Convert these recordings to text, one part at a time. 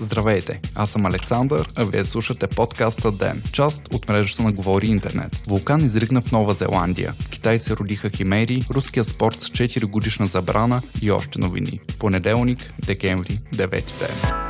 Здравейте, аз съм Александър, а вие слушате подкаста ДЕН, част от мрежата на Говори Интернет. Вулкан изригна в Нова Зеландия. В Китай се родиха химери, руският спорт с 4 годишна забрана и още новини. Понеделник, декември, 9 ден.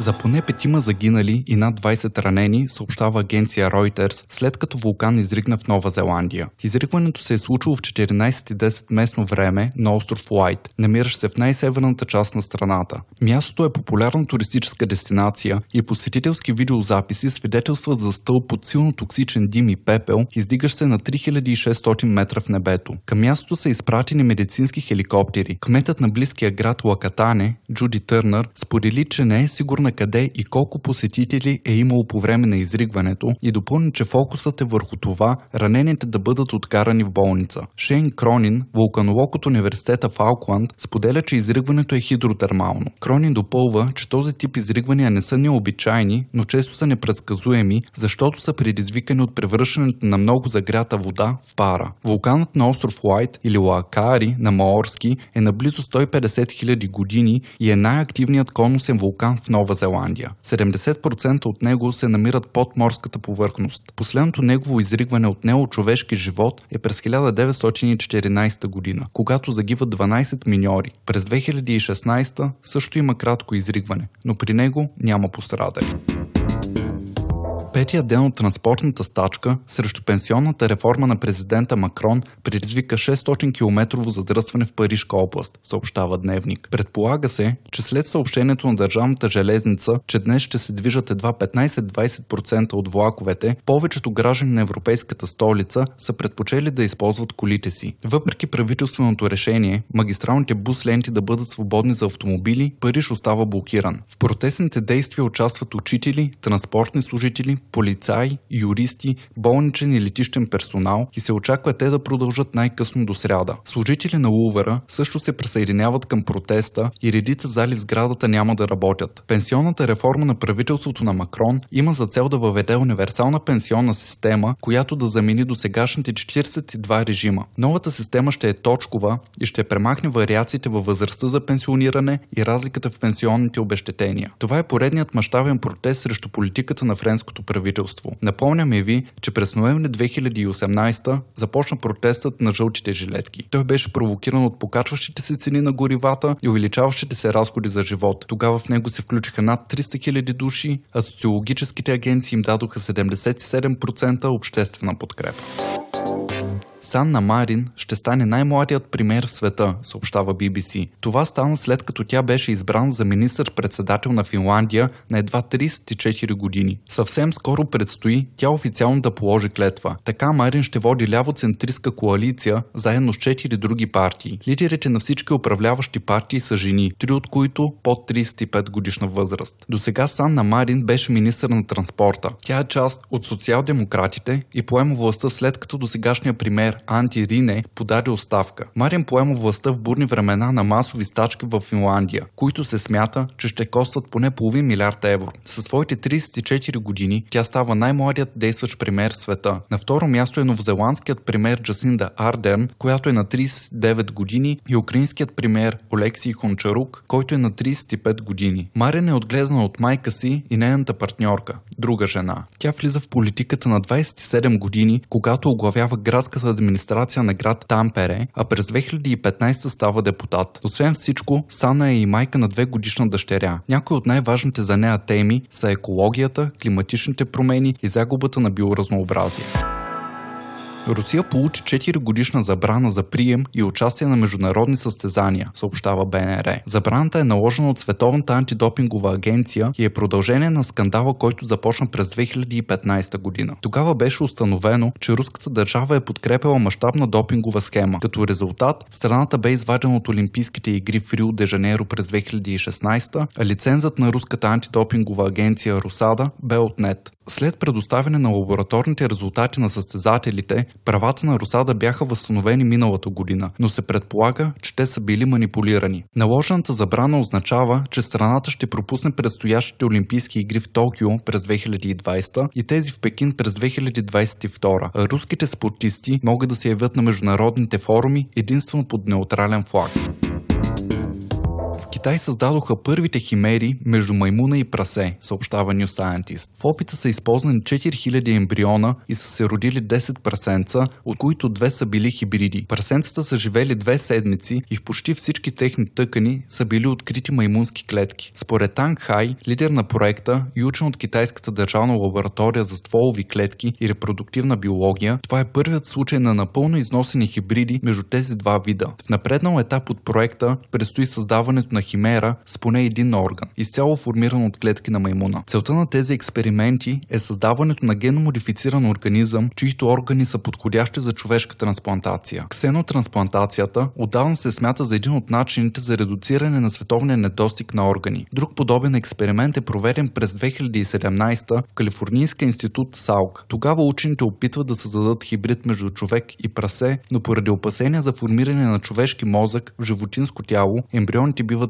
За поне петима загинали и над 20 ранени, съобщава агенция Reuters, след като вулкан изригна в Нова Зеландия. Изригването се е случило в 14.10 местно време на остров Уайт, намиращ се в най-северната част на страната. Мястото е популярна туристическа дестинация и посетителски видеозаписи свидетелстват за стълб от силно токсичен дим и пепел, издигащ се на 3600 метра в небето. Към мястото са изпратени медицински хеликоптери. Кметът на близкия град Лакатане, Джуди Търнър, сподели, че не е сигурна на къде и колко посетители е имало по време на изригването и допълни, че фокусът е върху това ранените да бъдат откарани в болница. Шейн Кронин, вулканолог от университета в Аукланд, споделя, че изригването е хидротермално. Кронин допълва, че този тип изригвания не са необичайни, но често са непредсказуеми, защото са предизвикани от превръщането на много загрята вода в пара. Вулканът на остров Лайт или Лакари на Маорски е на близо 150 000 години и е най-активният конусен вулкан в Нова Зеландия. 70% от него се намират под морската повърхност. Последното негово изригване от човешки живот е през 1914 година, когато загиват 12 миньори. През 2016 също има кратко изригване, но при него няма пострадали. Петия ден от транспортната стачка срещу пенсионната реформа на президента Макрон предизвика 600 км задръстване в Парижка област, съобщава Дневник. Предполага се, че след съобщението на държавната железница, че днес ще се движат едва 15-20% от влаковете, повечето граждани на европейската столица са предпочели да използват колите си. Въпреки правителственото решение, магистралните бус ленти да бъдат свободни за автомобили, Париж остава блокиран. В протестните действия участват учители, транспортни служители, полицаи, юристи, болничен и летищен персонал и се очаква те да продължат най-късно до сряда. Служители на Лувъра също се присъединяват към протеста и редица зали в сградата няма да работят. Пенсионната реформа на правителството на Макрон има за цел да въведе универсална пенсионна система, която да замени до сегашните 42 режима. Новата система ще е точкова и ще премахне вариациите във възрастта за пенсиониране и разликата в пенсионните обещетения. Това е поредният мащабен протест срещу политиката на френското правителство. Напомняме ви, че през ноември 2018 започна протестът на жълтите жилетки. Той беше провокиран от покачващите се цени на горивата и увеличаващите се разходи за живот. Тогава в него се включиха над 300 000 души, а социологическите агенции им дадоха 77% обществена подкрепа. Санна Марин ще стане най-младият пример в света, съобщава BBC. Това стана след като тя беше избран за министър-председател на Финландия на едва 34 години. Съвсем скоро предстои тя официално да положи клетва. Така Марин ще води лявоцентристка коалиция заедно с 4 други партии. Лидерите на всички управляващи партии са жени, три от които под 35 годишна възраст. До сега Санна Марин беше министър на транспорта. Тя е част от социал-демократите и поема властта след като до сегашния пример Анти Рине подаде оставка. Марин поема властта в бурни времена на масови стачки в Финландия, които се смята, че ще костват поне половин милиард евро. Със своите 34 години тя става най-младият действащ премьер в света. На второ място е новозеландският премьер Джасинда Ардерн, която е на 39 години и украинският премьер Олексий Хончарук, който е на 35 години. Марин е отгледана от майка си и нейната партньорка, друга жена. Тя влиза в политиката на 27 години, когато оглавява градската администрация на град Тампере, а през 2015 става депутат. Освен всичко, Сана е и майка на две годишна дъщеря. Някои от най-важните за нея теми са екологията, климатичните промени и загубата на биоразнообразие. Русия получи 4 годишна забрана за прием и участие на международни състезания, съобщава БНР. Забраната е наложена от Световната антидопингова агенция и е продължение на скандала, който започна през 2015 година. Тогава беше установено, че руската държава е подкрепила мащабна допингова схема. Като резултат, страната бе извадена от Олимпийските игри в Рио де Жанейро през 2016, а лицензът на руската антидопингова агенция Русада бе отнет. След предоставяне на лабораторните резултати на състезателите, правата на Русада бяха възстановени миналата година, но се предполага, че те са били манипулирани. Наложената забрана означава, че страната ще пропусне предстоящите Олимпийски игри в Токио през 2020 и тези в Пекин през 2022. А руските спортисти могат да се явят на международните форуми единствено под неутрален флаг. Китай създадоха първите химери между маймуна и прасе, съобщава New Scientist. В опита са използвани 4000 ембриона и са се родили 10 прасенца, от които две са били хибриди. Прасенцата са живели две седмици и в почти всички техни тъкани са били открити маймунски клетки. Според Танг Хай, лидер на проекта и учен от Китайската държавна лаборатория за стволови клетки и репродуктивна биология, това е първият случай на напълно износени хибриди между тези два вида. В напреднал етап от проекта предстои създаването на химера с поне един орган, изцяло формиран от клетки на маймуна. Целта на тези експерименти е създаването на геномодифициран организъм, чието органи са подходящи за човешка трансплантация. Ксенотрансплантацията отдавна се смята за един от начините за редуциране на световния недостиг на органи. Друг подобен експеримент е проведен през 2017 в Калифорнийския институт САУК. Тогава учените опитват да създадат хибрид между човек и прасе, но поради опасения за формиране на човешки мозък в животинско тяло, ембрионите биват